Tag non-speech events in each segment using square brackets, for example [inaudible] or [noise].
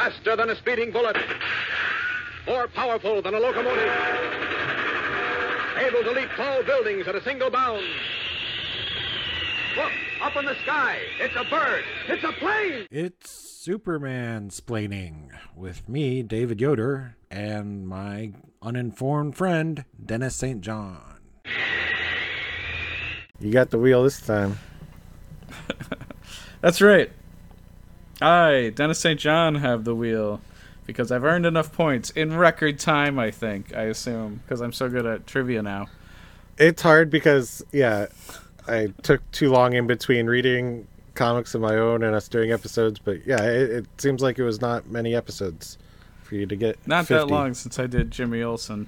faster than a speeding bullet, more powerful than a locomotive, able to leap tall buildings at a single bound. Look, up in the sky. It's a bird. It's a plane. It's Supermansplaining with me, David Yoder, and my uninformed friend, Denis St. John. You got the wheel this time. [laughs] That's right. I, Denis St. John, have the wheel because I've earned enough points in record time, I think, I assume, because I'm so good at trivia now. It's hard because, yeah, I took too long in between reading comics of my own and us doing episodes, but yeah, it, it seems like it was not many episodes for you to get. Not 50. that long since I did Jimmy Olsen.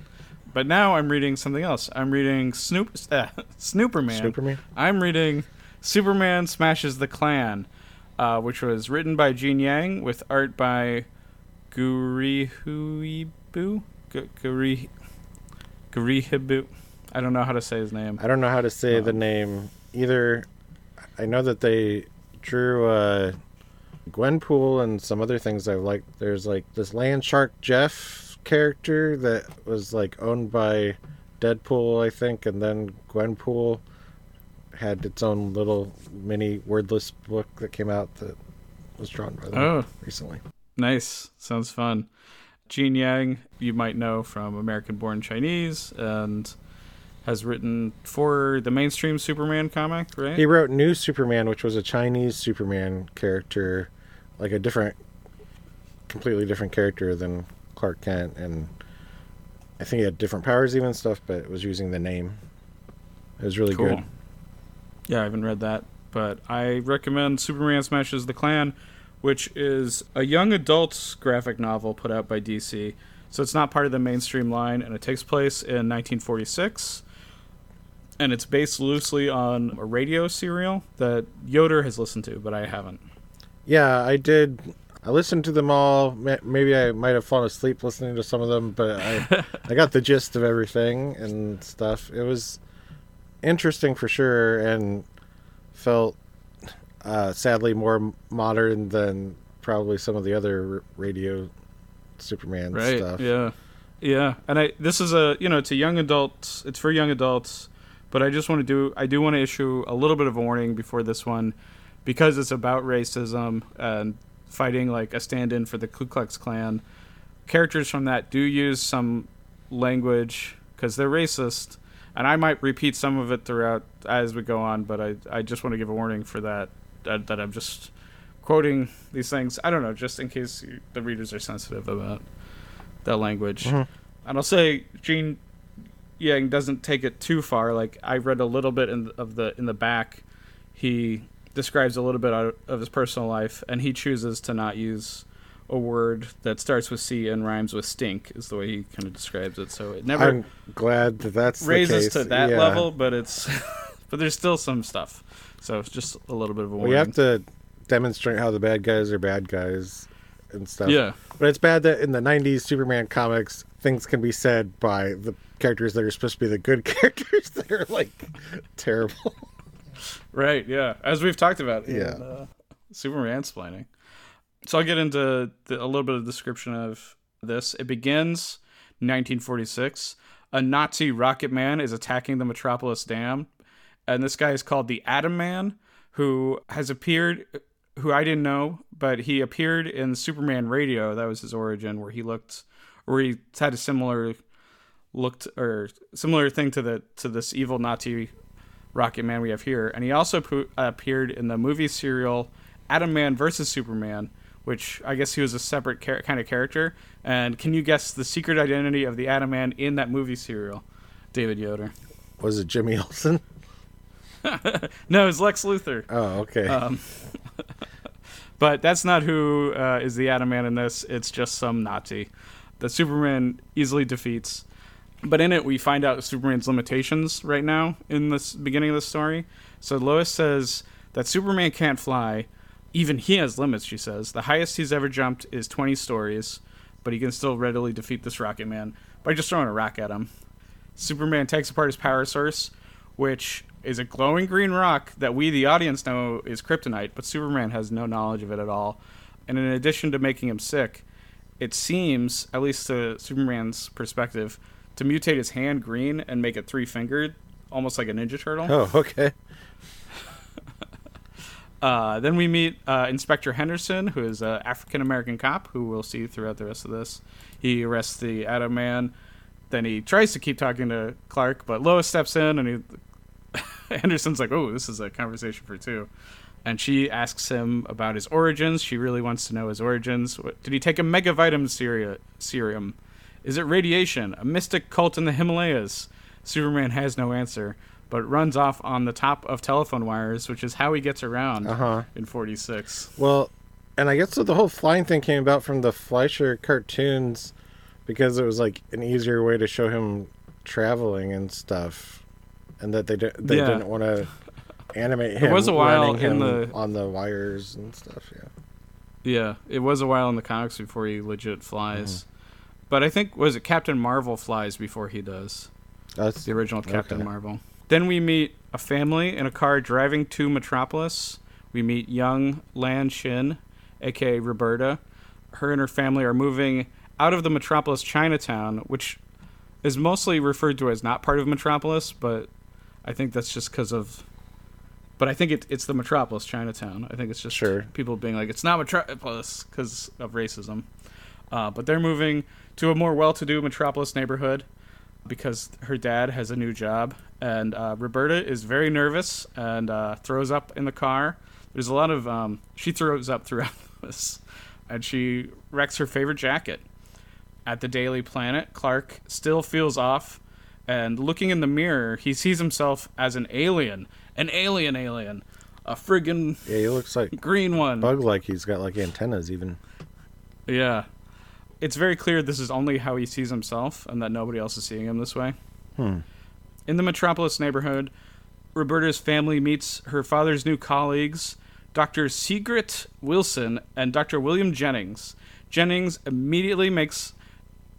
But now I'm reading something else. I'm reading Snoop uh, [laughs] Snooperman. Snooperman? I'm reading Superman Smashes the Klan, uh, which was written by Gene Yang with art by Gurihuibu? Gu- Guri Gurihibu. I don't know how to say his name. I don't know how to say the name either. I know that they drew uh, Gwenpool and some other things I like. There's like this Land Shark Jeff character that was like owned by Deadpool, I think, and then Gwenpool had its own little mini wordless book that came out that was drawn by them Oh. recently. Nice. Sounds fun. Gene Yang, you might know from American Born Chinese and has written for the mainstream Superman comic, right? He wrote New Superman, which was a Chinese Superman character, like a different, completely different character than Clark Kent, and I think he had different powers, even stuff, but it was using the name. It was really Cool. good. Yeah, I haven't read that, but I recommend Superman Smashes the Klan, which is a young adult graphic novel put out by DC. So it's not part of the mainstream line, and it takes place in 1946. And it's based loosely on a radio serial that Yoder has listened to, but I haven't. Yeah, I did. I listened to them all. Maybe I might have fallen asleep listening to some of them, but I, [laughs] I got the gist of everything and stuff. It was interesting for sure, and felt uh, sadly more modern than probably some of the other radio Superman right stuff. yeah yeah and i this is a you know it's a young adults it's for young adults but i just want to do i do want to issue a little bit of a warning before this one because it's about racism and fighting like a stand-in for the ku klux klan characters from that do use some language because they're racist and i might repeat some of it throughout as we go on but i, I just want to give a warning for that that, that i'm just quoting these things i don't know just in case you, the readers are sensitive about that language. Mhm. And I'll say Gene Yang doesn't take it too far. Like I read a little bit in of the in the back, he describes a little bit of his personal life, and he chooses to not use a word that starts with C and rhymes with stink. Is the way he kind of describes it. So it never I'm glad that that's raises the case. to that Yeah. level, but it's [laughs] but there's still some stuff. So it's just a little bit of a warning. We have to demonstrate how the bad guys are bad guys and stuff. Yeah. But it's bad that in the 90s Superman comics, things can be said by the characters that are supposed to be the good [laughs] characters that are like terrible. Right, yeah. As we've talked about in Yeah. uh, Supermansplaining. So I'll get into the, a little bit of description of this. It begins 1946. A Nazi rocket man is attacking the Metropolis Dam, and this guy is called the Atom Man, who has appeared, who I didn't know, but he appeared in Superman Radio. That was his origin, where he looked, where he had a similar looked or similar thing to the to this evil Nazi Rocket Man we have here, and he also pu- appeared in the movie serial Atom Man versus Superman, which I guess he was a separate char- kind of character. And can you guess the secret identity of the Atom Man in that movie serial, David Yoder? Was it Jimmy Olsen? [laughs] No, it's Lex Luthor. Oh, okay. Um, [laughs] but that's not who uh, is the Atom Man in this. It's just some Nazi that Superman easily defeats. But in it, we find out Superman's limitations right now in this beginning of the story. So Lois says that Superman can't fly. Even he has limits, she says. The highest he's ever jumped is 20 stories, but he can still readily defeat this Rocket Man by just throwing a rock at him. Superman takes apart his power source, which is a glowing green rock that we, the audience, know is kryptonite, but Superman has no knowledge of it at all. and in addition to making him sick, it seems, at least to Superman's perspective, to mutate his hand green and make it three fingered, almost like a Ninja Turtle. Oh, okay. Uh, then we meet uh, Inspector Henderson, who is an African American cop who we'll see throughout the rest of this. He arrests the Atom Man. Then he tries to keep talking to Clark, but Lois steps in and he, [laughs] Henderson's like, "Oh, this is a conversation for two. And she asks him about his origins. She really wants to know his origins. Did he take a megavitamin serum? Is it radiation? A mystic cult in the Himalayas? Superman has no answer, but runs off on the top of telephone wires, which is how he gets around Uh-huh. in 46. Well, and I guess so the whole flying thing came about from the Fleischer cartoons because it was like an easier way to show him traveling and stuff, and that they di- they Yeah. didn't want to animate him. It was a while in the- on the wires and stuff. Yeah. Yeah, it was a while in the comics before he legit flies. Mm-hmm. But I think was it Captain Marvel flies before he does. That's The original Captain Okay. Marvel. Then we meet a family in a car driving to Metropolis. We meet young Lan Shin, aka Roberta. Her and her family are moving out of the Metropolis Chinatown, which is mostly referred to as not part of Metropolis, but I think that's just because of. But I think it, it's the Metropolis Chinatown. I think it's just Sure. people being like, it's not Metropolis because of racism. Uh, but they're moving to a more well to do Metropolis neighborhood because her dad has a new job. And uh, Roberta is very nervous and uh, throws up in the car. There's a lot of. Um, she throws up throughout [laughs] this. And she wrecks her favorite jacket. At the Daily Planet, Clark still feels off. And looking in the mirror, he sees himself as an alien. An alien alien. A friggin' yeah. He looks like [laughs] green one. bug like. He's got like antennas even. Yeah. It's very clear this is only how he sees himself and that nobody else is seeing him this way. Hmm. In the Metropolis neighborhood, Roberta's family meets her father's new colleagues, Dr. Sigrid Wilson and Dr. William Jennings. Jennings immediately makes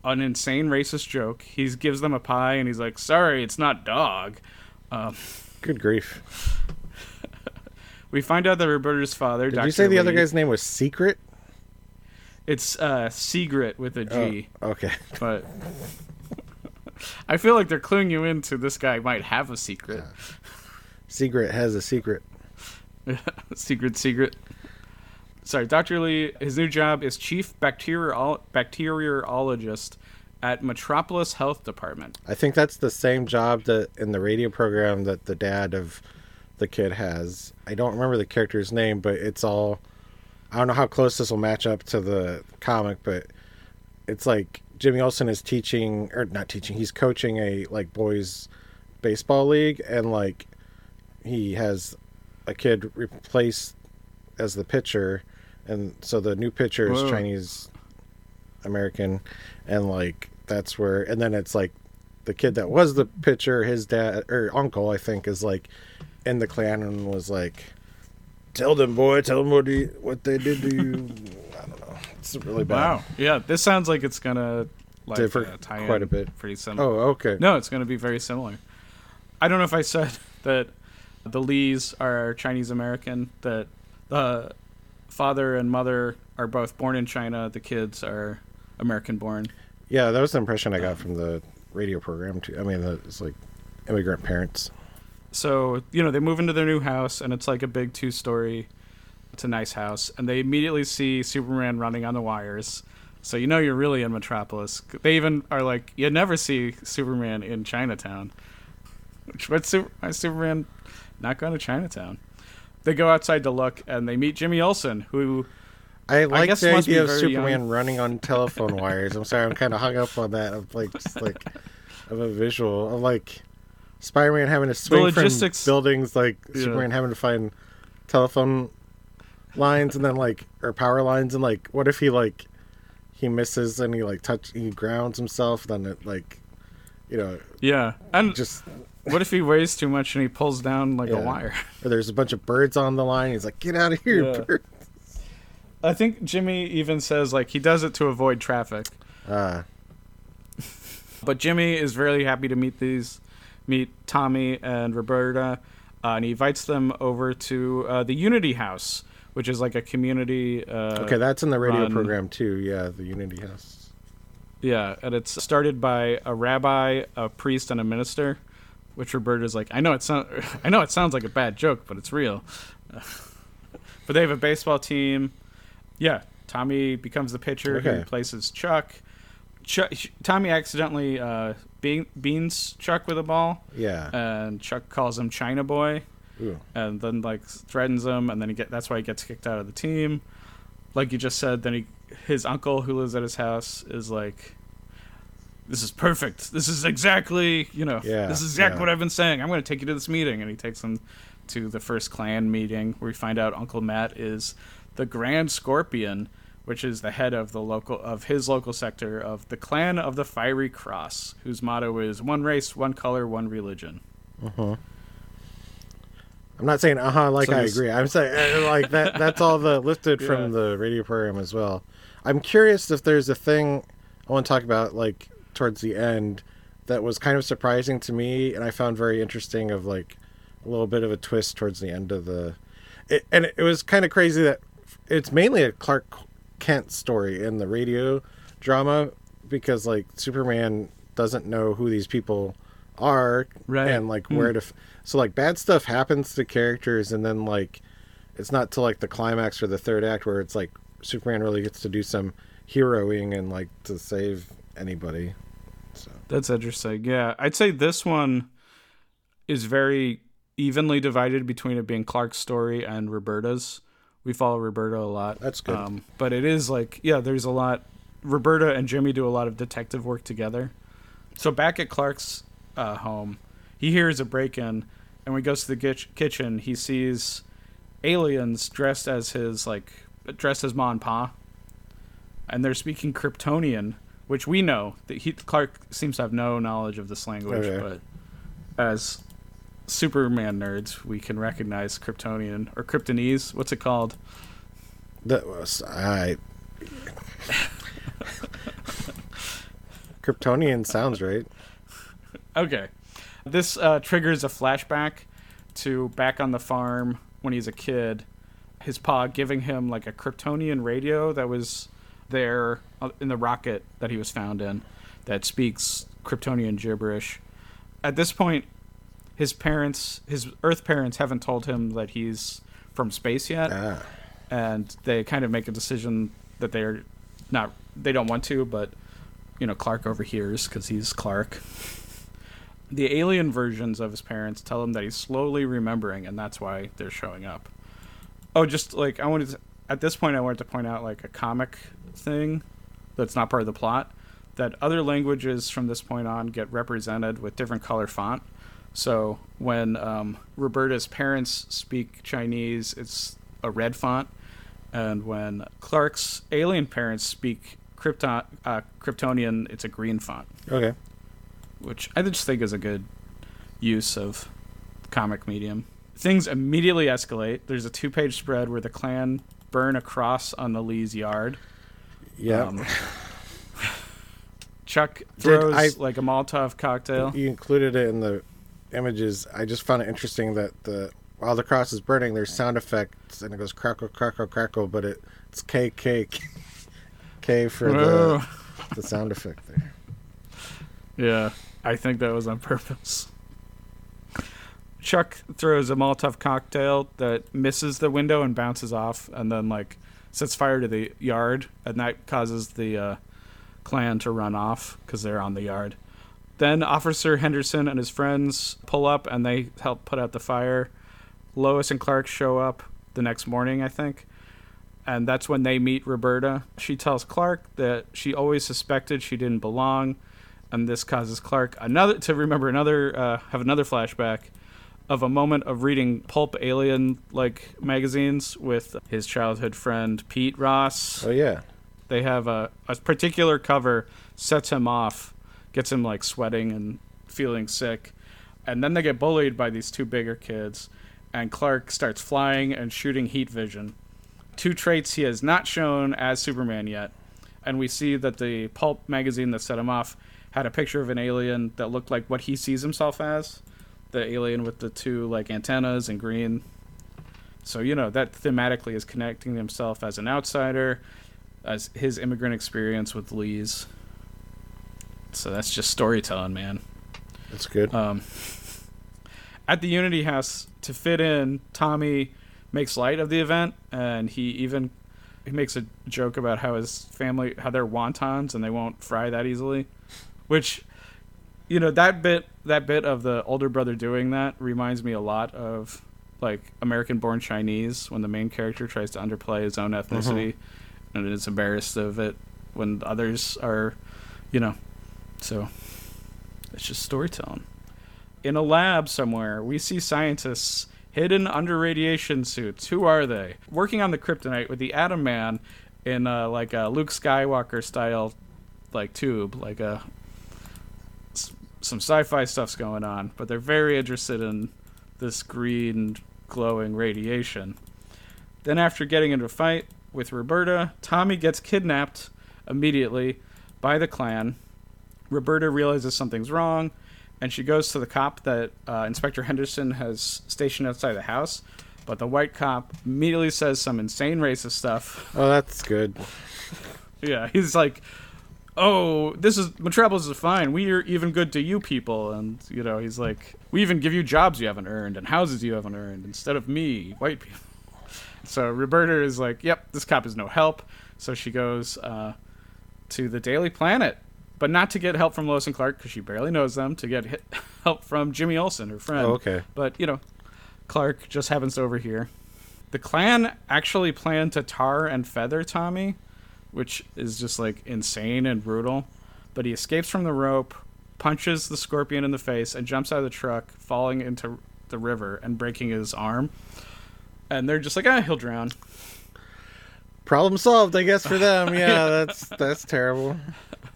an insane racist joke. He gives them a pie and he's like, "Sorry, it's not dog." Um, Good grief! we find out that Roberta's father, Did Dr. you say the other guy's name was Secret? It's uh, Sigrid with a G. Oh, okay. but I feel like they're cluing you into this guy might have a secret. Secret has a secret. [laughs] secret, secret. Sorry, Dr. Lee, his new job is chief bacteriol- bacteriologist at Metropolis Health Department. I think that's the same job that in the radio program that the dad of the kid has. I don't remember the character's name, but it's all. I don't know how close this will match up to the comic, but it's like Jimmy Olsen is teaching or not teaching. He's coaching a like boys baseball league, and like he has a kid replaced as the pitcher, and so the new pitcher is Whoa. Chinese American, and like that's where, and then it's like the kid that was the pitcher, his dad or uncle, I think, is like in the clan and was like, "Tell them, boy, tell them what you, what they did to you." I don't know. It's really bad. Wow. Yeah, this sounds like it's gonna like Differ uh, tie quite a bit. Pretty similar. Oh, okay. No, it's gonna be very similar. I don't know if I said [laughs] that the Lees are Chinese American. That the father and mother are both born in China. The kids are American born. Yeah, that was the impression I got from the radio program too. I mean, it's like immigrant parents. So, you know, they move into their new house and it's like a big two a nice house. And they immediately see Superman running on the wires. So, you know, you're really in Metropolis. They even are like, you never see Superman in Chinatown. Which, what's Super, Superman not going to Chinatown? They go outside to look and they meet Jimmy Olsen, who I like guess the idea of Superman young. running on telephone [laughs] wires. I'm sorry, I'm kind of hung up on that. Of like, just like, of a visual of like Spider-Man having to swing from buildings, like Yeah. Superman having to find telephone lines and then like or power lines, and like, what if he like he misses and he like touch he grounds himself, then it like, you know, yeah. And just what if he weighs too much and he pulls down like Yeah. a wire? or there's a bunch of birds on the line. He's like, get out of here, Yeah. bird. I think Jimmy even says like he does it to avoid traffic. Uh, [laughs] But Jimmy is very happy to meet these, meet Tommy and Roberta, uh, and he invites them over to uh, the Unity House, which is like a community. Uh, Okay, that's in the radio run- program too. Yeah, the Unity House. Yeah, and it's started by a rabbi, a priest, and a minister. Which Roberta's like, I know it sounds, [laughs] I know it sounds like a bad joke, but it's real. [laughs] but they have a baseball team. Yeah, Tommy becomes the pitcher. He Okay. replaces Chuck. Chuck. Tommy accidentally uh, bean, beans Chuck with a ball, Yeah. and Chuck calls him China Boy Ooh. and then like threatens him, and then he get that's why he gets kicked out of the team. Like you just said, then he his uncle who lives at his house is like, "This is perfect. This is exactly you know. Yeah, this is exactly yeah. what I've been saying. I'm going to take you to this meeting." And he takes him to the first clan meeting where we find out Uncle Matt is the Grand Scorpion, which is the head of the local of his local sector of the Clan of the Fiery Cross, whose motto is "One race, one color, one religion." Uh-huh. I'm not saying uh-huh like So I agree. I'm saying uh, like that that's all the [laughs] lifted Yeah. from the radio program as well. I'm curious if there's a thing I want to talk about like towards the end that was kind of surprising to me and I found very interesting of like a little bit of a twist towards the end of the it, and it was kind of crazy that it's mainly a Clark Kent story in the radio drama because like Superman doesn't know who these people are Right. and like where to f- so like bad stuff happens to characters and then like it's not till like the climax or the third act where it's like Superman really gets to do some heroing and like to save anybody. So That's interesting. Yeah, I'd say this one is very evenly divided between it being Clark's story and Roberta's. We follow Roberta a lot. That's good. Um, but it is like, yeah, there's a lot. Roberta and Jimmy do a lot of detective work together. So back at Clark's uh, home, he hears a break-in, and when he goes to the kitch- kitchen, he sees aliens dressed as his like dressed as Ma and Pa, and they're speaking Kryptonian, which we know that he Clark seems to have no knowledge of this language, Okay. but as Superman nerds, we can recognize Kryptonian or Kryptonese. What's it called? that was I [laughs] Kryptonian sounds right. Okay. This uh, triggers a flashback to back on the farm when he's a kid. His pa giving him like a Kryptonian radio that was there uh, in the rocket that he was found in that speaks Kryptonian gibberish. At this point, his parents, his Earth parents, haven't told him that he's from space yet Ah. and they kind of make a decision that they're not they don't want to but you know clark overhears because he's clark the alien versions of his parents tell him that he's slowly remembering and that's why they're showing up. Oh just like i wanted to at this point i wanted to point out like a comic thing that's not part of the plot that other languages from this point on get represented with different color font. So when um, Roberta's parents speak Chinese, it's a red font, and when Clark's alien parents speak Krypton, uh, Kryptonian, it's a green font, Okay. Which I just think is a good use of comic medium. Things immediately escalate. There's a two-page spread where the clan burn a cross on the Lee's yard. Yeah. Um, [laughs] Chuck throws I- like a Molotov cocktail. you included it in the images. I just found it interesting that the while the cross is burning, there's sound effects and it goes crackle, crackle, crackle, but it, it's K K K for Whoa. the the sound effect there. Yeah, I think that was on purpose. Chuck throws a Molotov cocktail that misses the window and bounces off, and then like sets fire to the yard, and that causes the uh, clan to run off because they're on the yard. Then Officer Henderson and his friends pull up, and they help put out the fire. Lois and Clark show up the next morning, I think, and that's when they meet Roberta. She tells Clark that she always suspected she didn't belong, and this causes Clark another to remember another uh, have another flashback of a moment of reading pulp alien like magazines with his childhood friend Pete Ross. Oh yeah. They have a, a particular cover sets him off, gets him like sweating and feeling sick, and then they get bullied by these two bigger kids, and Clark starts flying and shooting heat vision, two traits he has not shown as Superman yet, and we see that the pulp magazine that set him off had a picture of an alien that looked like what he sees himself as, the alien with the two like antennas and green. So you know that thematically is connecting himself as an outsider, as his immigrant experience with Lee's. So that's just storytelling, man. That's good. Um, at the Unity House, to fit in, Tommy makes light of the event, and he even he makes a joke about how his family how they're wontons and they won't fry that easily, which you know that bit that bit of the older brother doing that reminds me a lot of like American Born Chinese when the main character tries to underplay his own ethnicity and is embarrassed of it when others are, you know, so it's just storytelling. In a lab somewhere, we see scientists hidden under radiation suits. Who are they? Working on the kryptonite with the Atom Man in uh, like a Luke Skywalker style like tube, like a some sci-fi stuff's going on, but they're very interested in this green glowing radiation. Then after getting into a fight with Roberta, Tommy gets kidnapped immediately by the clan. Roberta realizes something's wrong, and she goes to the cop that uh, Inspector Henderson has stationed outside the house. But the white cop immediately says some insane racist stuff. oh, that's good. [laughs] Yeah, he's like, "Oh, this is Metropolis is fine. We are even good to you people." And you know, he's like, "We even give you jobs you haven't earned and houses you haven't earned instead of me, white people." [laughs] So Roberta is like, "Yep, this cop is no help." So she goes uh, to the Daily Planet, but not to get help from Lois and Clark because she barely knows them. To get hit, [laughs] help from Jimmy Olsen, her friend. Oh, okay. But you know, Clark just happens to overhear. The clan actually planned to tar and feather Tommy, which is just like insane and brutal. But he escapes from the rope, punches the scorpion in the face, and jumps out of the truck, falling into the river and breaking his arm. And they're just like, ah, he'll drown. Problem solved, I guess, for them. [laughs] Yeah, that's that's terrible.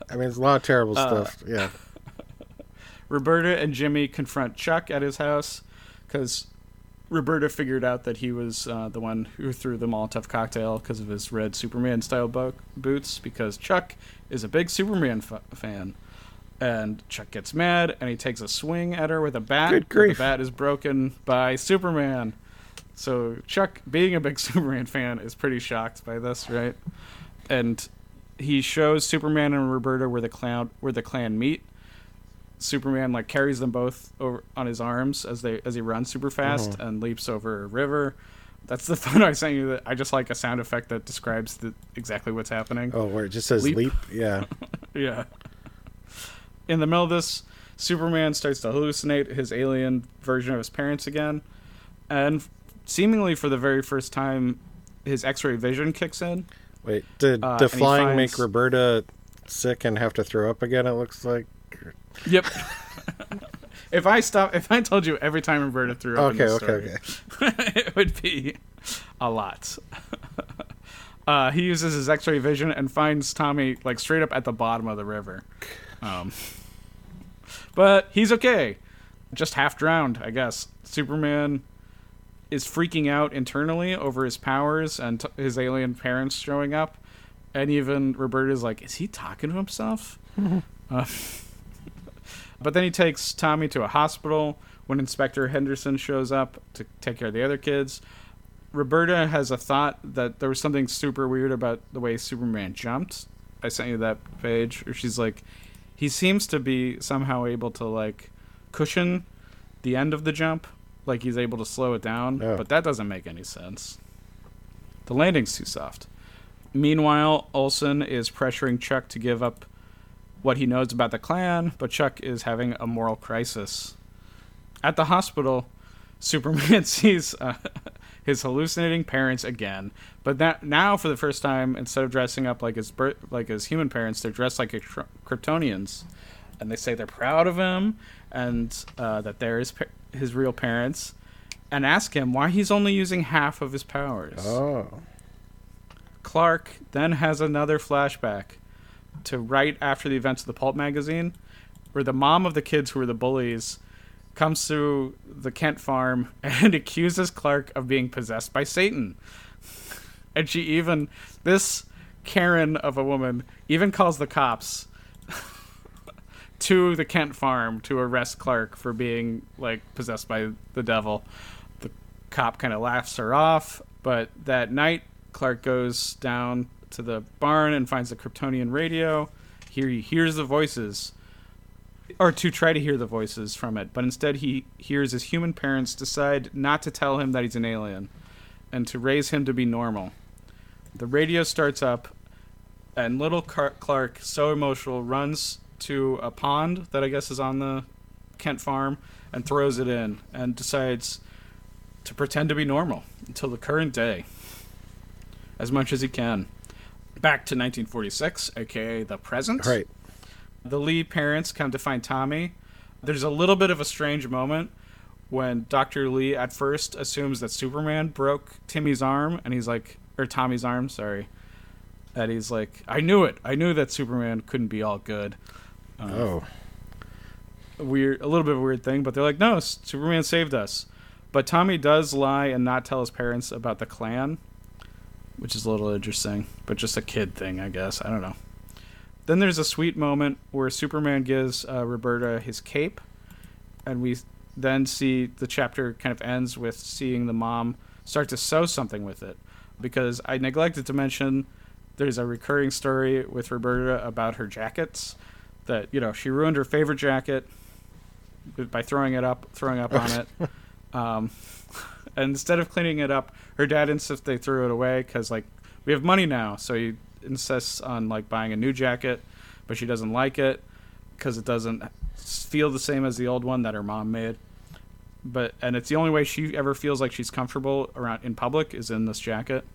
I mean, it's a lot of terrible Uh, stuff. Yeah. Roberta and Jimmy confront Chuck at his house because Roberta figured out that he was uh, the one who threw the Molotov cocktail because of his red Superman style bo- boots. Because Chuck is a big Superman f- fan, and Chuck gets mad and he takes a swing at her with a bat. Good grief. The bat is broken by Superman. So Chuck, being a big [laughs] Superman fan, is pretty shocked by this, right? And he shows Superman and Roberta where the clown where the clan meet. Superman like carries them both over on his arms as they as he runs super fast and leaps over a river. That's the [laughs] photo I sent you. That I just like a sound effect that describes the, exactly what's happening. Oh, where it just says Leap. leap. Yeah. [laughs] Yeah. In the middle of this, Superman starts to hallucinate his alien version of his parents again, and seemingly for the very first time, his X-ray vision kicks in. Wait, did Uh, the flying finds- make Roberta sick and have to throw up again? It looks like. Yep. [laughs] if I stop, if I told you every time Roberta threw up in Okay, okay, story, okay. [laughs] it would be a lot. [laughs] Uh, he uses his X-ray vision and finds Tommy like straight up at the bottom of the river. Um, but he's okay, just half drowned, I guess. Superman is freaking out internally over his powers and t- his alien parents showing up, and even Roberta's like, "Is he talking to himself?" uh, but then he takes Tommy to a hospital when Inspector Henderson shows up to take care of the other kids. Roberta has a thought that there was something super weird about the way Superman jumped. I sent you that page, where she's like, he seems to be somehow able to like cushion the end of the jump, like he's able to slow it down, Oh. but that doesn't make any sense. The landing's too soft. Meanwhile, Olsen is pressuring Chuck to give up what he knows about the clan, but Chuck is having a moral crisis. At the hospital, Superman [laughs] sees uh, his hallucinating parents again, but that now for the first time, instead of dressing up like his like his human parents, they're dressed like Kryp- Kryptonians, and they say they're proud of him and uh, that they're his his real parents, and ask him why he's only using half of his powers. Oh. Clark then has another flashback to right after the events of the Pulp magazine, where the mom of the kids who were the bullies comes to the Kent farm [laughs] and accuses Clark of being possessed by Satan. And she even, this Karen of a woman, even calls the cops [laughs] to the Kent farm to arrest Clark for being like possessed by the devil. The cop kind of laughs her off. But that night, Clark goes down to the barn and finds the Kryptonian radio. Here he hears the voices, or to try to hear the voices from it. But instead, he hears his human parents decide not to tell him that he's an alien and to raise him to be normal. The radio starts up, and little Clark, so emotional, runs to a pond that I guess is on the Kent farm and throws it in and decides to pretend to be normal until the current day as much as he can. Back to 1946, aka the present. Right. The Lee parents come to find Tommy. There's a little bit of a strange moment when Dr. Lee at first assumes that Superman broke Timmy's arm and he's like or Tommy's arm, sorry. And he's like, I knew it. I knew that Superman couldn't be all good. Um, oh. A weird a little bit of a weird thing, but they're like, No, Superman saved us. But Tommy does lie and not tell his parents about the clan, which is a little interesting, but just a kid thing, I guess. I don't know. Then there's a sweet moment where Superman gives uh, Roberta his cape, and we then see the chapter kind of ends with seeing the mom start to sew something with it. Because I neglected to mention there's a recurring story with Roberta about her jackets that, you know, she ruined her favorite jacket by throwing it up, throwing up on it. [laughs] Um, and instead of cleaning it up, her dad insists they threw it away because, like, we have money now. So he insists on, like, buying a new jacket, but she doesn't like it because it doesn't feel the same as the old one that her mom made. But and it's the only way she ever feels like she's comfortable around in public is in this jacket.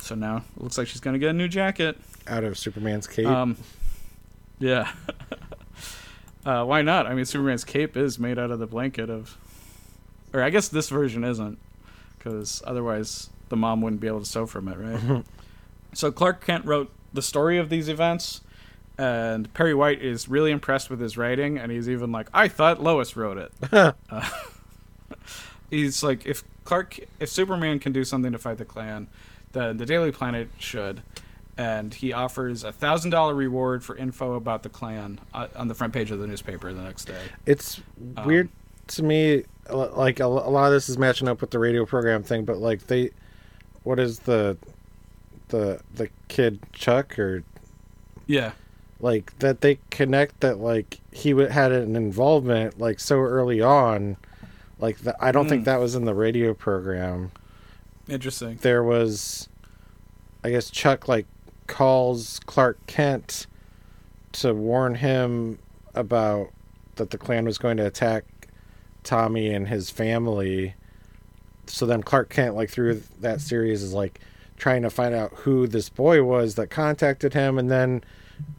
So now it looks like she's gonna get a new jacket. Out of Superman's cape. Um, [laughs] yeah. [laughs] uh, why not? I mean, Superman's cape is made out of the blanket of, or I guess this version isn't, because otherwise the mom wouldn't be able to sew from it, right? [laughs] so Clark Kent wrote the story of these events, and Perry White is really impressed with his writing, and he's even like, "I thought Lois wrote it." uh, [laughs] [laughs] he's like, if Clark, if Superman can do something to fight the Klan, then the Daily Planet should. And he offers a thousand dollar reward for info about the Klan uh, on the front page of the newspaper the next day. it's um, weird to me. Like a, a lot of this is matching up with the radio program thing, but like they, what is the, the the kid Chuck or Yeah, like that they connect that like he w- had an involvement like so early on like the, i don't think Mm. that was in the radio program interesting. there was i guess chuck like calls clark kent to warn him about that the klan was going to attack tommy and his family. So then clark kent like through that series is like trying to find out who this boy was that contacted him and then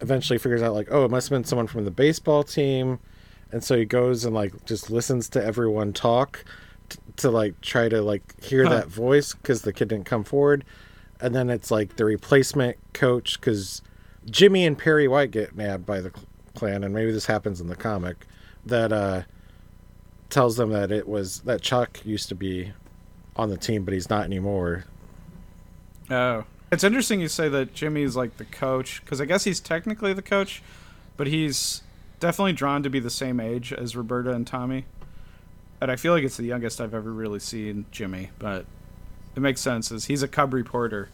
eventually figures out like oh it must have been someone from the baseball team. And so he goes and like just listens to everyone talk t- to like try to like hear Huh. that voice because the kid didn't come forward. And then it's like the replacement coach because jimmy and perry white get nabbed by the cl- clan and maybe this happens in the comic that uh tells them that it was that chuck used to be on the team but he's not anymore Oh, it's interesting you say that Jimmy's like the coach because I guess he's technically the coach, but he's definitely drawn to be the same age as Roberta and Tommy. And I feel like it's the youngest I've ever really seen Jimmy, but it makes sense as he's a cub reporter.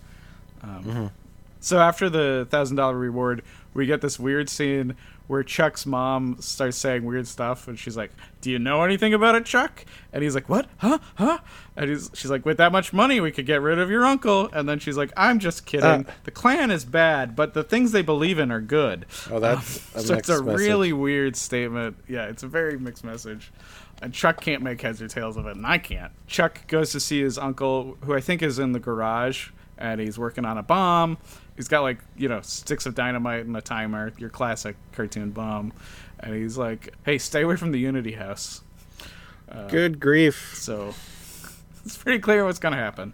Um, So after the thousand dollar reward, we get this weird scene where Chuck's mom starts saying weird stuff, and she's like, "Do you know anything about it, Chuck?" And he's like, "What? Huh? Huh?" And he's, she's like, "With that much money, we could get rid of your uncle." And then she's like, "I'm just kidding. Uh. the Klan is bad, but the things they believe in are good." oh that's a [laughs] so it's a message. really weird statement. Yeah, it's a very mixed message. And Chuck can't make heads or tails of it, and I can't. Chuck goes to see his uncle, who I think is in the garage, and he's working on a bomb. He's got like you know sticks of dynamite and a timer, your classic cartoon bomb. And he's like, "Hey, stay away from the Unity House." Uh, good grief So [laughs] it's pretty clear what's going to happen.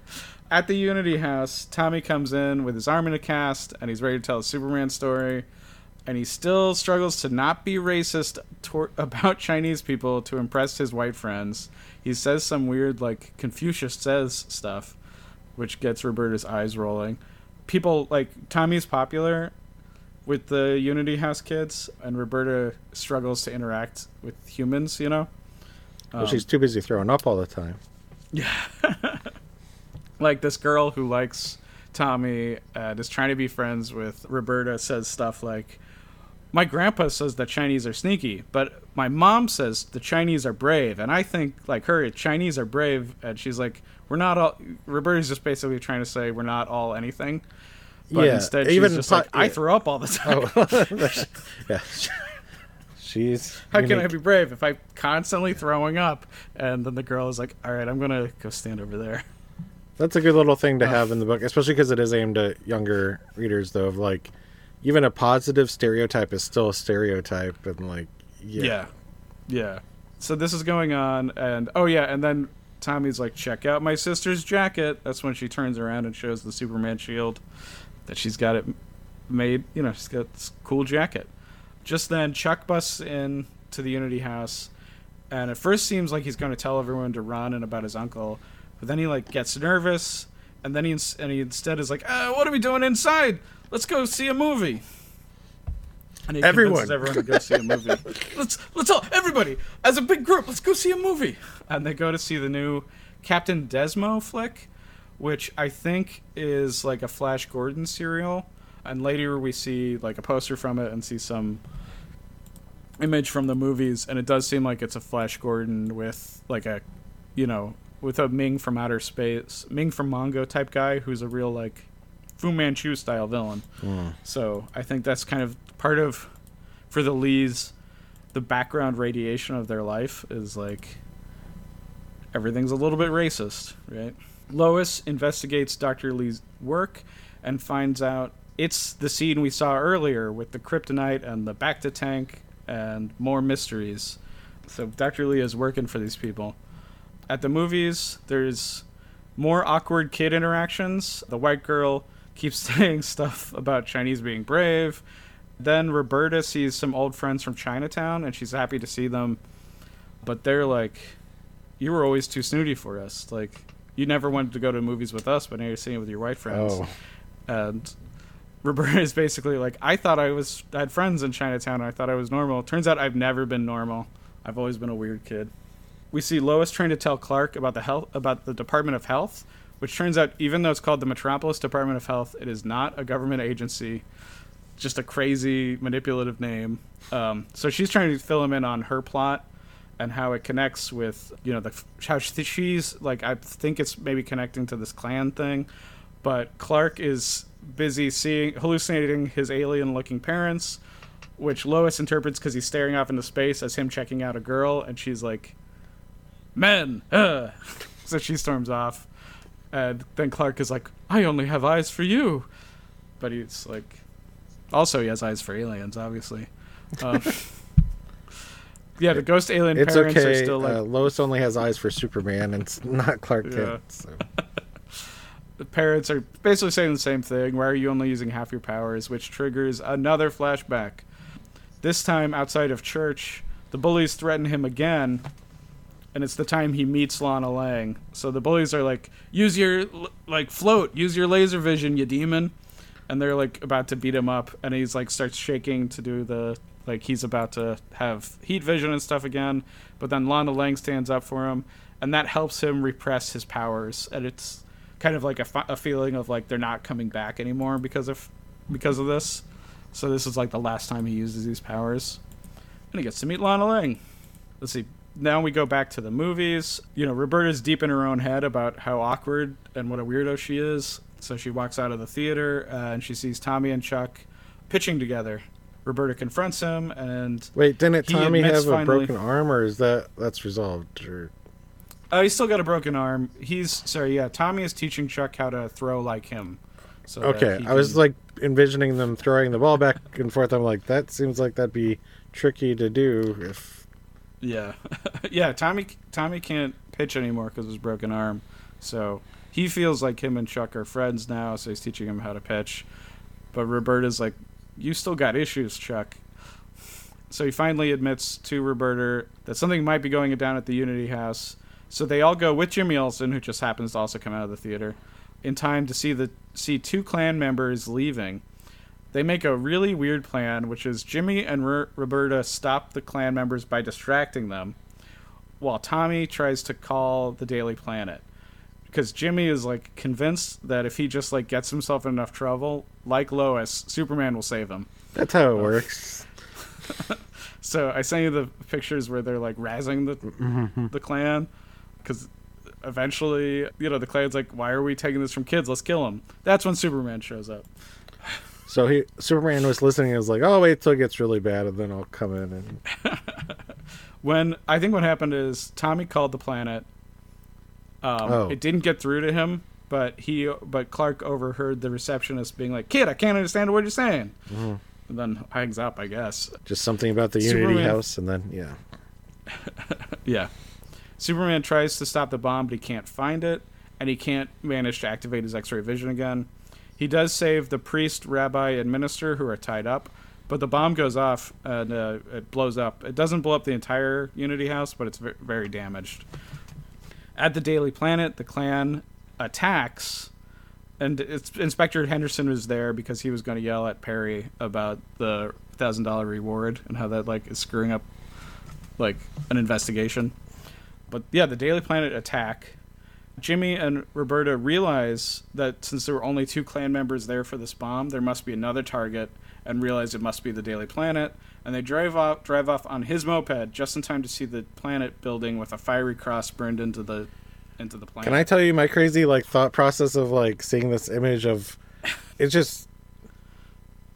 At the Unity House, Tommy comes in with his arm in a cast and he's ready to tell a Superman story. And he still struggles to not be racist tor- [laughs] about Chinese people to impress his white friends. He says some weird, like, Confucius says stuff, which gets Roberta's eyes rolling. People, like, Tommy's popular with the Unity House kids, and Roberta struggles to interact with humans, you know? well, um, she's too busy throwing up all the time Yeah, [laughs] like this girl who likes Tommy uh, and is trying to be friends with Roberta says stuff like, "My grandpa says that Chinese are sneaky, but my mom says the Chinese are brave, and I think like her, Chinese are brave." And she's like, "We're not all." Roberta's just basically trying to say we're not all anything. But Yeah, instead, she's even just po- like, "I yeah. throw up all the oh. time. Oh, [laughs] yeah. She's. How can I be brave if I'm constantly throwing up?" And then the girl is like, "All right, I'm gonna go stand over there." That's a good little thing to have in the book, especially because it is aimed at younger readers. Though, of like, even a positive stereotype is still a stereotype, and like, yeah, Yeah. yeah. So this is going on, and oh yeah, and then Tommy's like, "Check out my sister's jacket." That's when she turns around and shows the Superman shield that she's got it made. You know, she's got this cool jacket. Just then, Chuck busts in to the Unity house, and at first seems like he's going to tell everyone to run and about his uncle, but then he like gets nervous, and then he and he instead is like, uh, "What are we doing inside? Let's go see a movie." And he Everyone. convinces everyone to go see a movie. [laughs] let's let's all everybody as a big group. Let's go see a movie. And they go to see the new Captain Desmo flick, which I think is like a Flash Gordon serial. And later we see like a poster from it and see some image from the movies, and it does seem like it's a Flash Gordon with like a, you know, with a Ming from outer space, Ming from Mongo type guy who's a real like Fu Manchu style villain. Mm. So I think that's kind of part of for the Lees, the background radiation of their life is like everything's a little bit racist, right? Lois investigates Dr. Lee's work and finds out it's the scene we saw earlier with the kryptonite and the Bacta tank and more mysteries. So Dr. Lee is working for these people. At the movies, there's more awkward kid interactions. The white girl keeps [laughs] saying stuff about Chinese being brave. Then Roberta sees some old friends from Chinatown and she's happy to see them. But they're like, You were always too snooty for us. Like, you never wanted to go to movies with us, but now you're seeing it with your white friends. Oh, And [laughs] Roberta is basically like, I thought I was I had friends in Chinatown. And I thought I was normal. Turns out I've never been normal. I've always been a weird kid. We see Lois trying to tell Clark about the health about the Department of Health, which turns out even though it's called the Metropolis Department of Health, it is not a government agency. Just a crazy manipulative name. Um, so she's trying to fill him in on her plot and how it connects with you know the how she's like I think it's maybe connecting to this clan thing, but Clark is busy seeing hallucinating his alien looking parents, which Lois interprets because he's staring off into space as him checking out a girl, and she's like, "Men," uh. [laughs] so she storms off, and then Clark is like, "I only have eyes for you," but he's like, also he has eyes for aliens, obviously. [laughs] Um, yeah, the ghost alien it's parents are still like uh, Lois only has eyes for Superman, and it's not Clark Yeah. Kent. [laughs] So. the parents are basically saying the same thing. Why are you only using half your powers? Which triggers another flashback. This time outside of church, the bullies threaten him again, and it's the time he meets Lana Lang. So the bullies are like, "Use your like float, use your laser vision, you demon," and they're like about to beat him up, and he's like starts shaking to do the like he's about to have heat vision and stuff again. But then Lana Lang stands up for him, and that helps him repress his powers, and it's kind of like a, a feeling of like they're not coming back anymore because of because of this. So this is like the last time he uses these powers, and he gets to meet Lana Lang. Let's see. Now we go back to the movies. You know, Roberta's deep in her own head about how awkward and what a weirdo she is. So she walks out of the theater uh, and she sees Tommy and Chuck pitching together. Roberta confronts him, and Wait, didn't Tommy have a finally- broken arm, or is that that's resolved? Or uh, he's still got a broken arm. He's sorry, yeah. Tommy is teaching Chuck how to throw like him. So okay, I was can- like envisioning them throwing the ball back and forth. I'm like, that seems like that'd be tricky to do if Yeah, [laughs] yeah. Tommy Tommy can't pitch anymore because of his broken arm. So he feels like him and Chuck are friends now. So he's teaching him how to pitch. But Roberta's like, "You still got issues, Chuck." So he finally admits to Roberta that something might be going down at the Unity House. So they all go with Jimmy Olsen, who just happens to also come out of the theater, in time to see the see two clan members leaving. They make a really weird plan, which is Jimmy and R- Roberta stop the clan members by distracting them, while Tommy tries to call the Daily Planet because Jimmy is like convinced that if he just like gets himself in enough trouble, like Lois, Superman will save him. That's how it works. [laughs] So I sent you the pictures where they're like razzing the mm-hmm. the clan because eventually, you know, the clan's like, "Why are we taking this from kids? Let's kill them." That's when Superman shows up. So he Superman was listening and was like, "Oh, wait till it gets really bad, and then I'll come in." And [laughs] When I think what happened is Tommy called the planet. Um, Oh. It didn't get through to him, but he but Clark overheard the receptionist being like, "Kid, I can't understand what you're saying," Hmm. and then hangs up. I guess. just something about the Unity House, and then yeah, [laughs] Yeah. Superman tries to stop the bomb, but he can't find it, and he can't manage to activate his X ray vision again. He does save the priest, rabbi, and minister who are tied up, but the bomb goes off and uh, it blows up. It doesn't blow up the entire Unity House, but it's very damaged. At the Daily Planet, the Klan attacks, and Inspector Henderson was there because he was going to yell at Perry about the thousand dollar reward and how that like is screwing up like an investigation. But yeah, the Daily Planet attack. Jimmy and Roberta realize that since there were only two Klan members there for this bomb, there must be another target, and realize it must be the Daily Planet. And they drive off, drive off on his moped just in time to see the planet building with a fiery cross burned into the into the planet. Can I tell you my crazy like thought process of like seeing this image of it just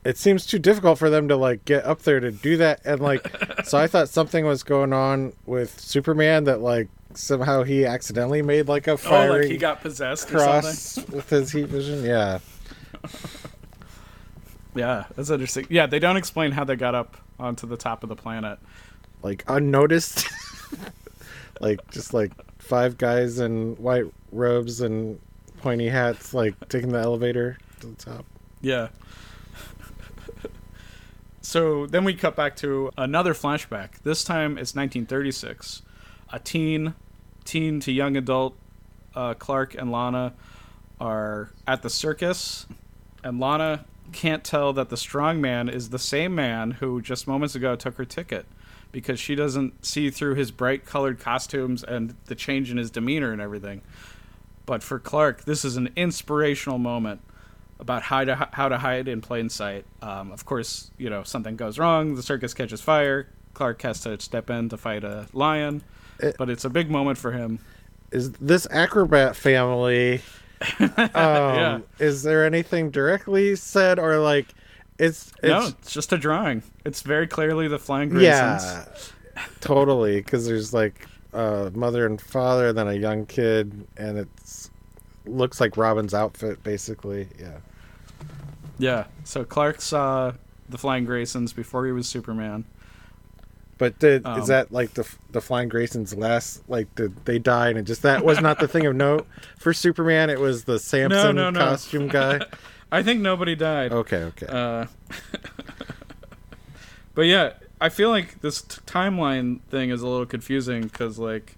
it seems too difficult for them to like get up there to do that and like so I thought something was going on with Superman that like somehow he accidentally made like a Oh, fiery like he got possessed or something. cross [laughs] with his heat vision. Yeah. Yeah, that's interesting. Yeah, they don't explain how they got up onto the top of the planet. Like unnoticed. [laughs] like just like five guys in white robes and pointy hats like taking the elevator to the top. Yeah. [laughs] so then we cut back to another flashback. This time it's 1936. A teen, teen to young adult, uh, Clark and Lana are at the circus, and Lana can't tell that the strong man is the same man who just moments ago took her ticket because she doesn't see through his bright colored costumes and the change in his demeanor and everything. But for Clark, this is an inspirational moment about how to how to hide in plain sight. Um, of course, you know something goes wrong. The circus catches fire. Clark has to step in to fight a lion, It- but it's a big moment for him. is this acrobat family [laughs] um is there anything directly said or like it's it's no, it's just a drawing. It's very clearly the Flying Graysons. yeah [laughs] totally because there's like a mother and father and then a young kid and it's looks like robin's outfit basically yeah Yeah. So Clark saw the Flying Graysons before he was Superman. But did Um, is that like the the flying graysons last like did they die and just that was not the thing of note [laughs] for superman it was the samson no, no. costume guy [laughs] I think nobody died. okay okay Uh, [laughs] but yeah, I feel like this t- timeline thing is a little confusing because like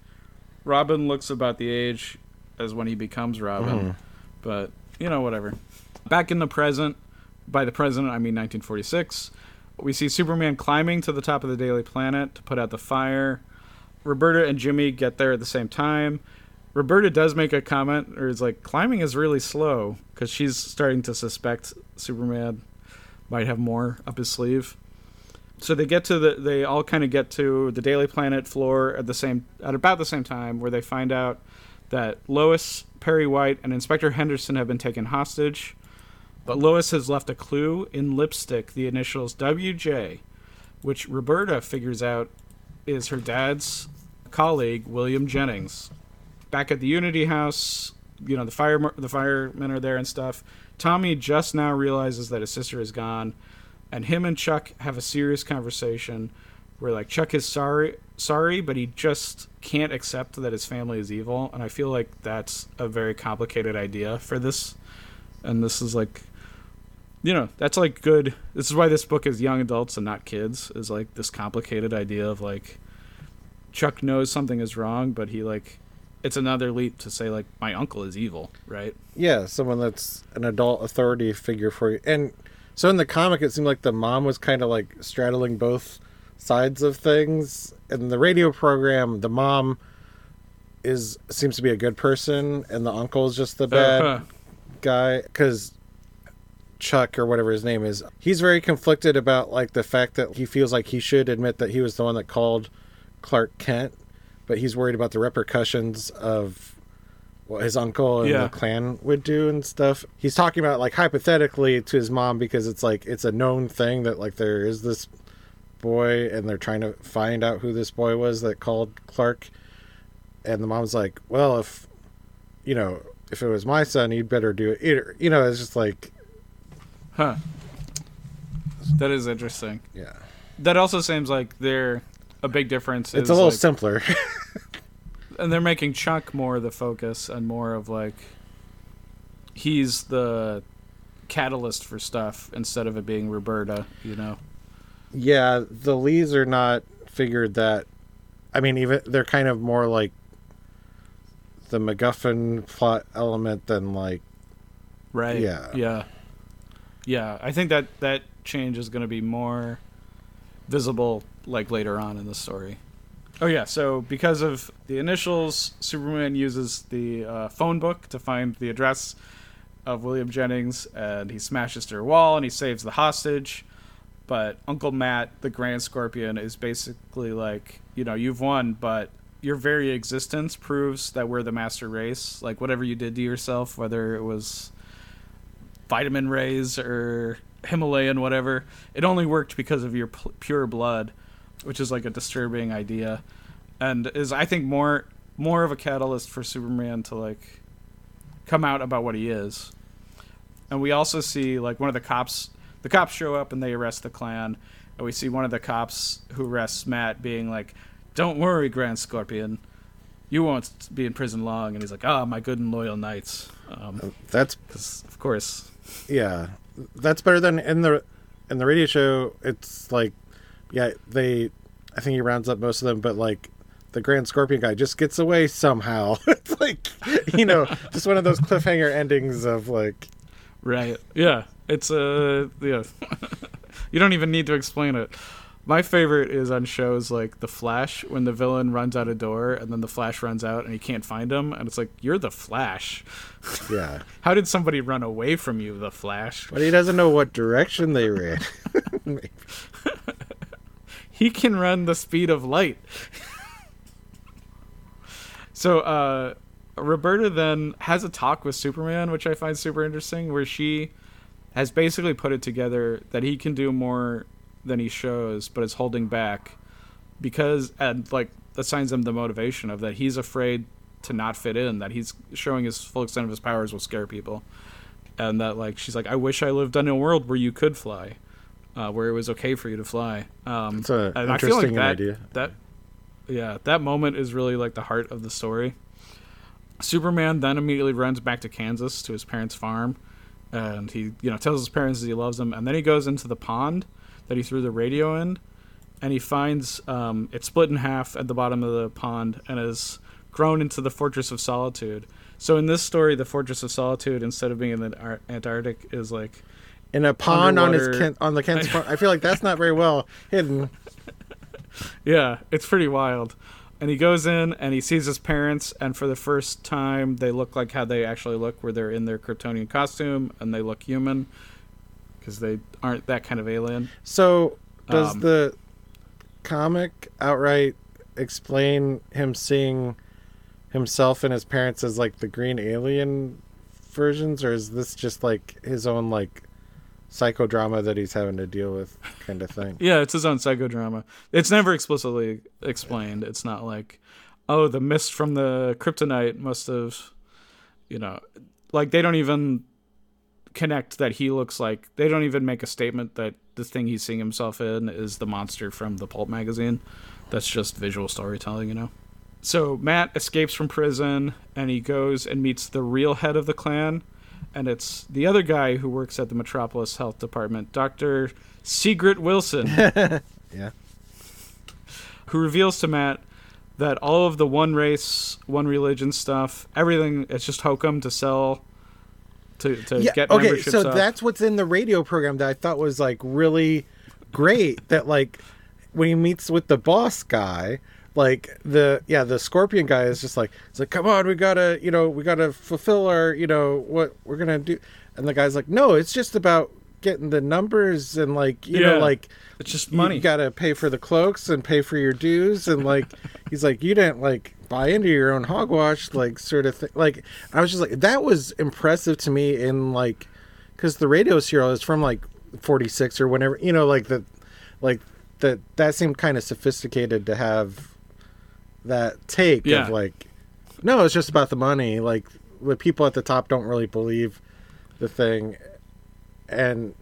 Robin looks about the age as when he becomes Robin, Mhm. but you know whatever. Back in the present, by the present I mean 1946, we see Superman climbing to the top of the Daily Planet to put out the fire. Roberta and Jimmy get there at the same time. Roberta does make a comment, or is like, climbing is really slow because she's starting to suspect Superman might have more up his sleeve. So they get to the, they all kind of get to the Daily Planet floor at the same, at about the same time, where they find out that Lois, Perry White, and Inspector Henderson have been taken hostage. But Lois has left a clue in lipstick, the initials WJ, which Roberta figures out is her dad's colleague, William Jennings. Back at the Unity House, you know the fire the firemen are there and stuff. Tommy just now realizes that his sister is gone, and him and Chuck have a serious conversation where like Chuck is sorry sorry, but he just can't accept that his family is evil, and I feel like that's a very complicated idea for this. And this is like you know, that's like good. This is why this book is young adults and not kids. Is like this complicated idea of like Chuck knows something is wrong, but he like it's another leap to say like my uncle is evil, right? Yeah, someone that's an adult authority figure for you. And so in the comic, it seemed like the mom was kind of like straddling both sides of things. In the radio program, the mom is seems to be a good person, and the uncle is just the bad Uh-huh. guy because Chuck or whatever his name is, he's very conflicted about like the fact that he feels like he should admit that he was the one that called Clark Kent, but he's worried about the repercussions of what his uncle and Yeah. the clan would do and stuff. He's talking about like hypothetically to his mom because it's like it's a known thing that like there is this boy and they're trying to find out who this boy was that called Clark. And the mom's like, "Well, if you know, if it was my son, you'd better do it." You know, it's just like, Huh. That is interesting. yeah, That also seems like they're a big difference. it's a little like- simpler. [laughs] and they're making Chuck more the focus and more of like he's the catalyst for stuff instead of it being Roberta, you know. yeah, the Lees are not figured that. I mean, even they're kind of more like the MacGuffin plot element than like Right. Yeah. Yeah. Yeah. I think that that change is going to be more visible like later on in the story. Oh yeah, so because of the initials, Superman uses the uh, phone book to find the address of William Jennings, and he smashes through a wall and he saves the hostage. But Uncle Matt, the Grand Scorpion, is basically like, you know, you've won, but your very existence proves that we're the master race. Like whatever you did to yourself, whether it was vitamin rays or Himalayan whatever, it only worked because of your p- pure blood, which is like a disturbing idea, and is I think more more of a catalyst for Superman to like come out about what he is. And we also see like one of the cops. The cops show up and they arrest the Klan, and we see one of the cops who arrests Matt being like, "Don't worry, Grand Scorpion." You won't be in prison long, and he's like, "Ah, my good and loyal knights." Um, that's because of course, yeah, that's better than in the in the radio show. It's like, yeah, they. I think he rounds up most of them, but like the Grand Scorpion guy just gets away somehow. [laughs] it's like you know, just one of those cliffhanger endings of like, Right. Yeah. It's uh yeah. [laughs] you don't even need to explain it. My favorite is on shows like The Flash when the villain runs out a door and then the Flash runs out and he can't find him and it's like you're the Flash. [laughs] yeah, How did somebody run away from you, the Flash? but he doesn't know what direction they ran. [laughs] [laughs] He can run the speed of light. so uh Roberta then has a talk with Superman, which I find super interesting, where she has basically put it together that he can do more than he shows, but is holding back because and like assigns him the motivation of that he's afraid to not fit in, that he's showing his full extent of his powers will scare people. And that like she's like, I wish I lived in a world where you could fly. Uh, where it was okay for you to fly. Um, It's a and I feel like interesting that, idea. That yeah, that moment is really like the heart of the story. Superman then immediately runs back to Kansas to his parents' farm, and he you know tells his parents that he loves them, and then he goes into the pond that he threw the radio in, and he finds um, it split in half at the bottom of the pond and is grown into the Fortress of Solitude. So in this story, the Fortress of Solitude, instead of being in the Ar- Antarctic, is like In a pond on his Ken, on the Kansas farm. [laughs] I feel like that's not very well hidden. Yeah, it's pretty wild. And he goes in and he sees his parents, and for the first time, they look like how they actually look, where they're in their Kryptonian costume and they look human because they aren't that kind of alien. So, does Um, the comic outright explain him seeing himself and his parents as like the green alien versions, or is this just like his own like psychodrama that he's having to deal with, kind of thing? Yeah, it's his own psychodrama. It's never explicitly explained. It's not like, oh, the mist from the kryptonite must have, you know, like they don't even connect that he looks like. They don't even make a statement that the thing he's seeing himself in is the monster from the pulp magazine. That's just visual storytelling, you know. So Matt escapes from prison and he goes and meets the real head of the Klan, and it's the other guy who works at the Metropolis Health Department, Doctor Sigrid Wilson [laughs] Yeah. who reveals to Matt that all of the one race, one religion stuff, everything, it's just hokum to sell, to, to Yeah. get Okay. memberships So up. that's what's in the radio program that I thought was like really great. That like when he meets with the boss guy, like the yeah the Scorpion guy is just like it's like come on we gotta you know we gotta fulfill our you know what we're gonna do, and the guy's like no it's just about getting the numbers and like you know like It's just money. you gotta pay for the cloaks and pay for your dues and like [laughs] he's like you didn't like buy into your own hogwash like sort of thing like i was just like that was impressive to me in like because the radio serial is from like 46 or whenever you know like the like that that seemed kind of sophisticated to have that take Yeah. of like no it's just about the money like the people at the top don't really believe the thing and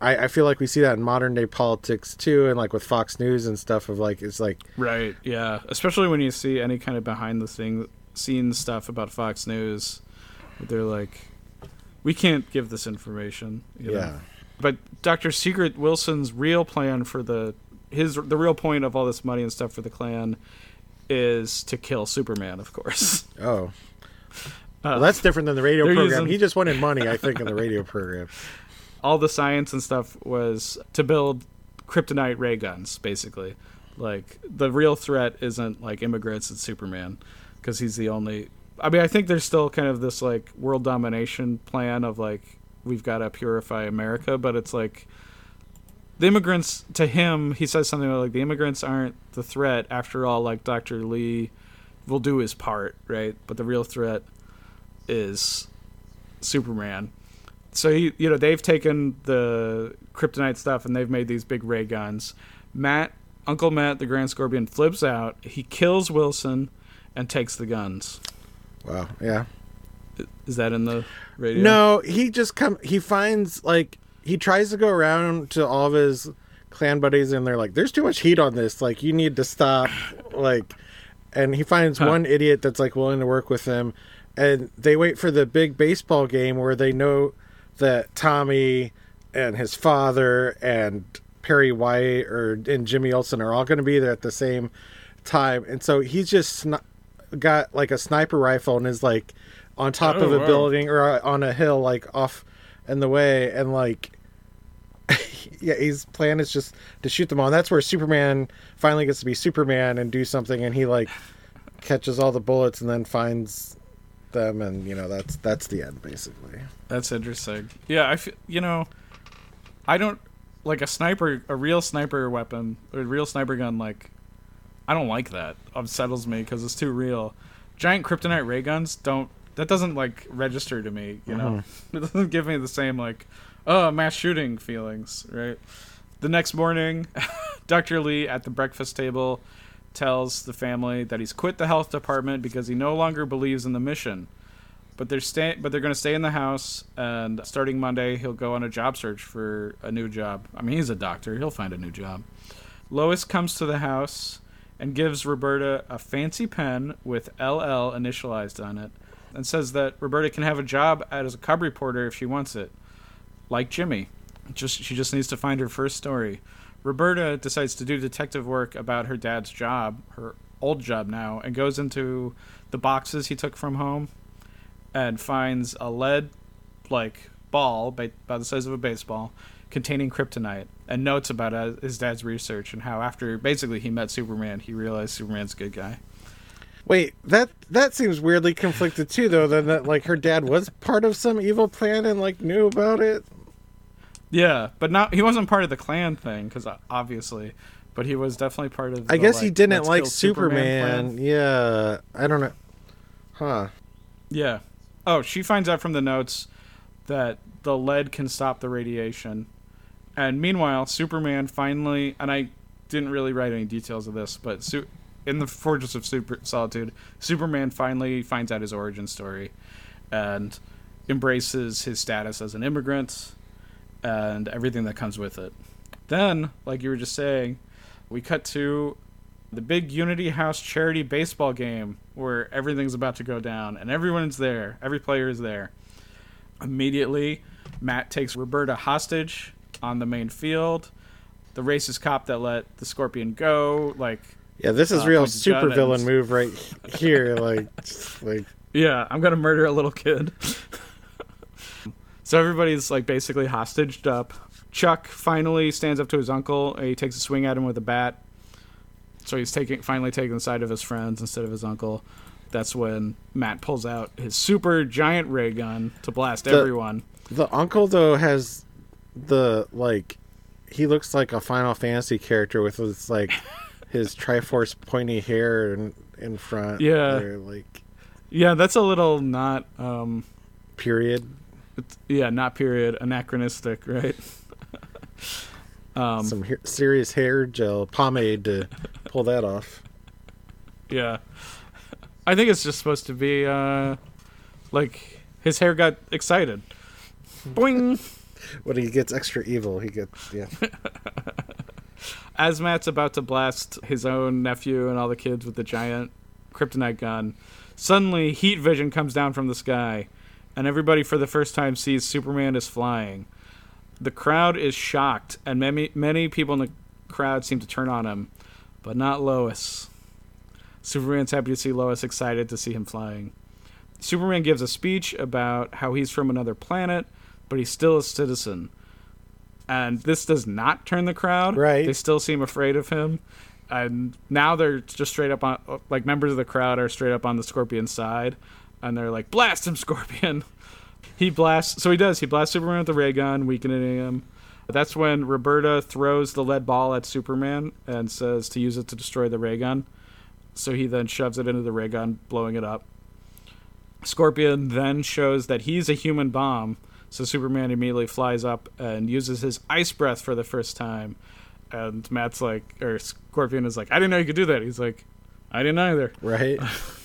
I, I feel like we see that in modern day politics too and like with fox news and stuff of like it's like Right. Yeah. Especially when you see any kind of behind the thing scenes stuff about Fox News, they're like, we can't give this information. you know? yeah But Dr. Secret Wilson's real plan for the his the real point of all this money and stuff for the Klan is to kill Superman, of course. oh Uh, well, that's different than the radio program. using- he just wanted money i think in the radio program. [laughs] All the science and stuff was to build kryptonite ray guns basically. Like the real threat isn't like immigrants and superman because he's the only i mean i think there's still kind of this like world domination plan of like we've got to purify america but it's like the immigrants to him he says something about like the immigrants aren't the threat. After all like dr lee will do his part right? But the real threat is superman so he, you know they've taken the kryptonite stuff and they've made these big ray guns matt uncle matt the grand scorpion flips out he kills wilson and takes the guns wow yeah is that in the radio No, he just come. He finds like he tries to go around to all of his clan buddies, and they're like, "There's too much heat on this. Like, you need to stop." like, and he finds Huh. one idiot that's like willing to work with him, and they wait for the big baseball game where they know that Tommy and his father and Perry White or and Jimmy Olsen are all going to be there at the same time, and so he's just sni- got like a sniper rifle and is like on top of Oh, a wow. building or uh, on a hill like off in the way. And like [laughs] yeah his plan is just to shoot them all. And that's where superman finally gets to be superman and do something. And he like catches all the bullets and then finds them and you know that's that's the end basically. That's interesting. Yeah i feel you know i don't like a sniper a real sniper weapon a real sniper gun like i don't like that. Unsettles me because it's too real. Giant kryptonite ray guns don't that doesn't like register to me you know? Mm-hmm. [laughs] It doesn't give me the same like oh mass shooting feelings right? The next morning [laughs] dr lee at the breakfast table tells the family that he's quit the health department because he no longer believes in the mission. But they're stay but they're going to stay in the house and starting monday he'll go on a job search for a new job. I mean he's a doctor. He'll find a new job. Lois comes to the house and gives roberta a fancy pen with ll initialized on it and says that roberta can have a job as a cub reporter if she wants it like jimmy. Just she just needs to find her first story roberta decides to do detective work about her dad's job her old job now and goes into the boxes he took from home and finds a lead like ball ba- about the size of a baseball containing kryptonite and notes about uh, his dad's research and how after basically he met superman he realized superman's a good guy. Wait that that seems weirdly conflicted too though then that like her dad was part of some evil plan and like knew about it yeah but not he wasn't part of the Klan thing because uh, obviously but he was definitely part of The, i guess he didn't like kill superman, yeah i don't know. Huh. Yeah. Oh, she finds out from the notes that the lead can stop the radiation. And meanwhile, Superman finally, and I didn't really write any details of this, but su- in the Fortress of Super Solitude, Superman finally finds out his origin story and embraces his status as an immigrant and everything that comes with it. Then, like you were just saying, we cut to the big Unity House charity baseball game where everything's about to go down and everyone's there. Every player is there. Immediately, Matt takes Roberta hostage on the main field. The racist cop that let the Scorpion go, like, yeah this is Uh, real points a gun super villain move right here like like [laughs] yeah, I'm gonna murder a little kid. [laughs] so everybody's like basically hostaged up, Chuck finally stands up to his uncle. He takes a swing at him with a bat. So he's taking finally taking the side of his friends instead of his uncle. That's when Matt pulls out his super giant ray gun to blast The- everyone. The uncle though has the like he looks like a Final Fantasy character with his like his [laughs] Triforce pointy hair in, in front. Yeah. Or, like Yeah, that's a little not um period. It's- yeah, not period anachronistic, right? [laughs] um Some hair, serious hair gel pomade to pull that off. Yeah. I think it's just supposed to be uh like his hair got excited. Boing. [laughs] When he gets extra evil, he gets yeah. [laughs] As Matt's about to blast his own nephew and all the kids with the giant kryptonite gun, suddenly heat vision comes down from the sky, and everybody for the first time sees Superman is flying. The crowd is shocked, and many many people in the crowd seem to turn on him, but not Lois. Superman's happy to see Lois, excited to see him flying. Superman gives a speech about how he's from another planet, but he's still a citizen. And this does not turn the crowd. Right. They still seem afraid of him. And now they're just straight up on, like, members of the crowd are straight up on the Scorpion side. And they're like, blast him, Scorpion. [laughs] He blasts, so he does. He blasts Superman with the ray gun, weakening him. That's when Roberta throws the lead ball at Superman and says to use it to destroy the ray gun. So he then shoves it into the ray gun, blowing it up. Scorpion then shows that he's a human bomb, so Superman immediately flies up and uses his ice breath for the first time. And Matt's like, or Scorpion is like, I didn't know you could do that. He's like, I didn't either. Right? [laughs]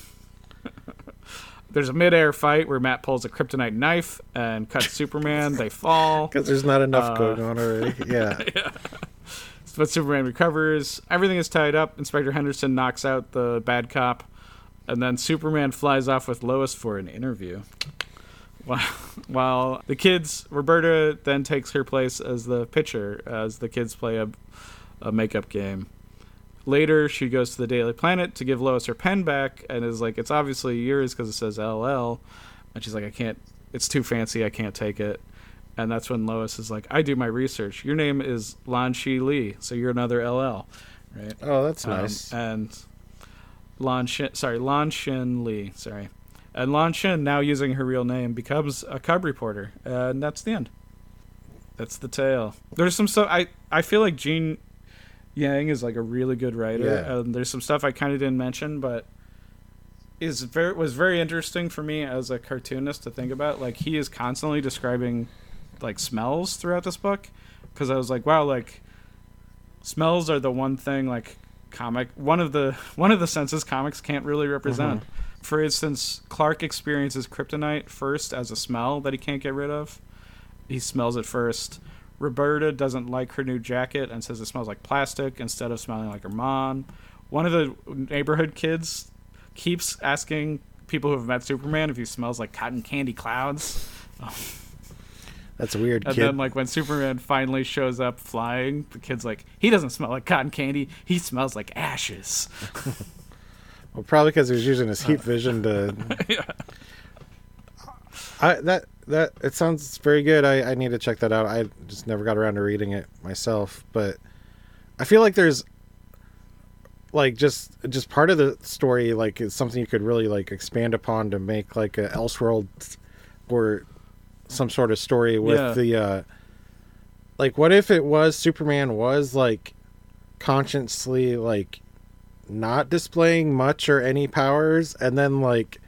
There's a midair fight where Matt pulls a kryptonite knife and cuts [laughs] Superman. They fall. Because there's not enough Uh, going on already. [laughs] Yeah. But Superman recovers. Everything is tied up. Inspector Henderson knocks out the bad cop. And then Superman flies off with Lois for an interview. While, [laughs] while the kids, Roberta then takes her place as the pitcher as the kids play a, a makeup game. Later, she goes to the Daily Planet to give Lois her pen back and is like, It's obviously yours because it says LL. And she's like, I can't, it's too fancy. I can't take it. And that's when Lois is like, I do my research. Your name is Lan Shi Lee, so you're another LL, right? Oh, that's Um, nice. and Lan Shin, sorry, Lan Shin Lee, sorry. And Lan Shin, now using her real name, becomes a cub reporter. And that's the end. That's the tale. There's some stuff, I, I feel like Gene Yang is like a really good writer. Yeah. And there's some stuff I kind of didn't mention, but is very was very interesting for me as a cartoonist to think about. Like he is constantly describing like smells throughout this book because I was like, wow, like smells are the one thing like comic one of the [laughs] one of the senses comics can't really represent. Mm-hmm. For instance, Clark experiences kryptonite first as a smell that he can't get rid of. He smells it first. Roberta doesn't like her new jacket and says it smells like plastic instead of smelling like her mom. One of the neighborhood kids keeps asking people who have met Superman if he smells like cotton candy clouds. That's a weird And kid. then, like, when Superman finally shows up flying, the kid's like, he doesn't smell like cotton candy. He smells like ashes. [laughs] Well, probably because he was using his heat vision to. [laughs] yeah. I that that it sounds very good. I I need to check that out. I just never got around to reading it myself, but I feel like there's like just just part of the story like is something you could really like expand upon to make like a Elseworld or some sort of story with Yeah. the uh like what if it was Superman was like consciously like not displaying much or any powers and then like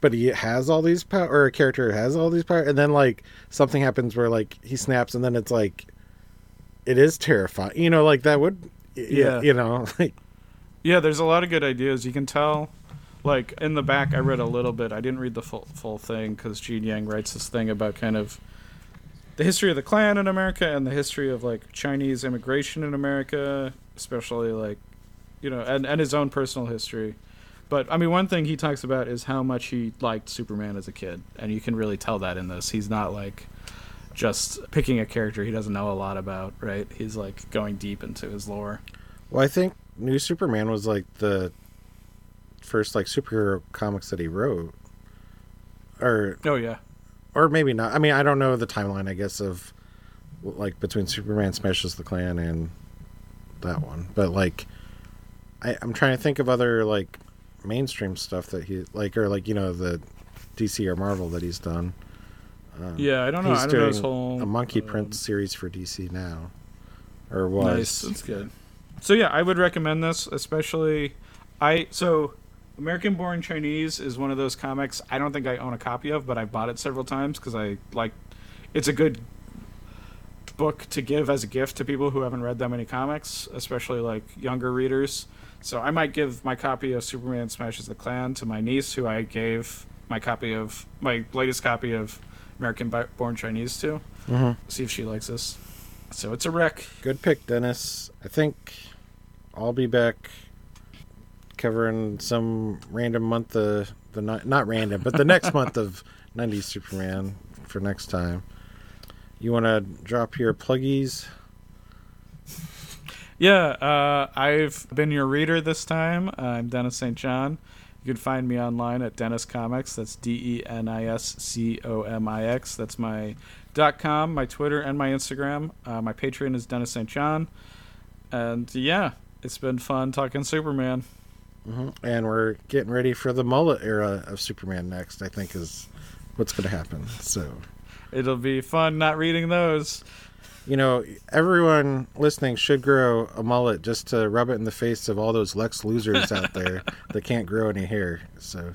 but he has all these power or a character has all these power and then like something happens where like he snaps and then it's like it is terrifying you know like that would yeah you know [laughs] like Yeah, there's a lot of good ideas. You can tell, like in the back, I read a little bit. I didn't read the full full thing because Gene Yang writes this thing about kind of the history of the Klan in America and the history of like Chinese immigration in America, especially like you know, and and his own personal history. But I mean, one thing he talks about is how much he liked Superman as a kid, and you can really tell that in this. He's not like just picking a character he doesn't know a lot about, right? He's like going deep into his lore. well i think new superman was like the first like superhero comics that he wrote or Oh yeah, or maybe not i mean i don't know the timeline i guess of like between Superman smashes the Klan and that one. But like, I, I'm trying to think of other like mainstream stuff that he like, or like you know the DC or Marvel that he's done. Um, Yeah, I don't know. He's I don't know his doing whole a Monkey um, Prince series for DC now, or was. Nice, that's good. So yeah, I would recommend this, especially I so American Born Chinese is one of those comics I don't think I own a copy of, but I bought it several times because I like it's a good book to give as a gift to people who haven't read that many comics, especially like younger readers. So I might give my copy of Superman Smashes the Klan to my niece, who I gave my copy of my latest copy of American Born Chinese to. Mhm. See if she likes this. So it's a rec. Good pick, Denis. I think I'll be back covering some random month of the ni- not random, but the next [laughs] month of '90s Superman for next time. You want to drop your pluggies? Yeah, uh, I've been your reader this time. I'm Denis St. John. You can find me online at Denis Comix. That's D E N I S C O M I X. That's my dot com, my Twitter, and my Instagram. Uh, my Patreon is Denis St. John. And yeah, it's been fun talking Superman. hmm And we're getting ready for the mullet era of Superman next. I think is what's going to happen. So. It'll be fun not reading those. You know, everyone listening should grow a mullet just to rub it in the face of all those Lex losers out there [laughs] that can't grow any hair. So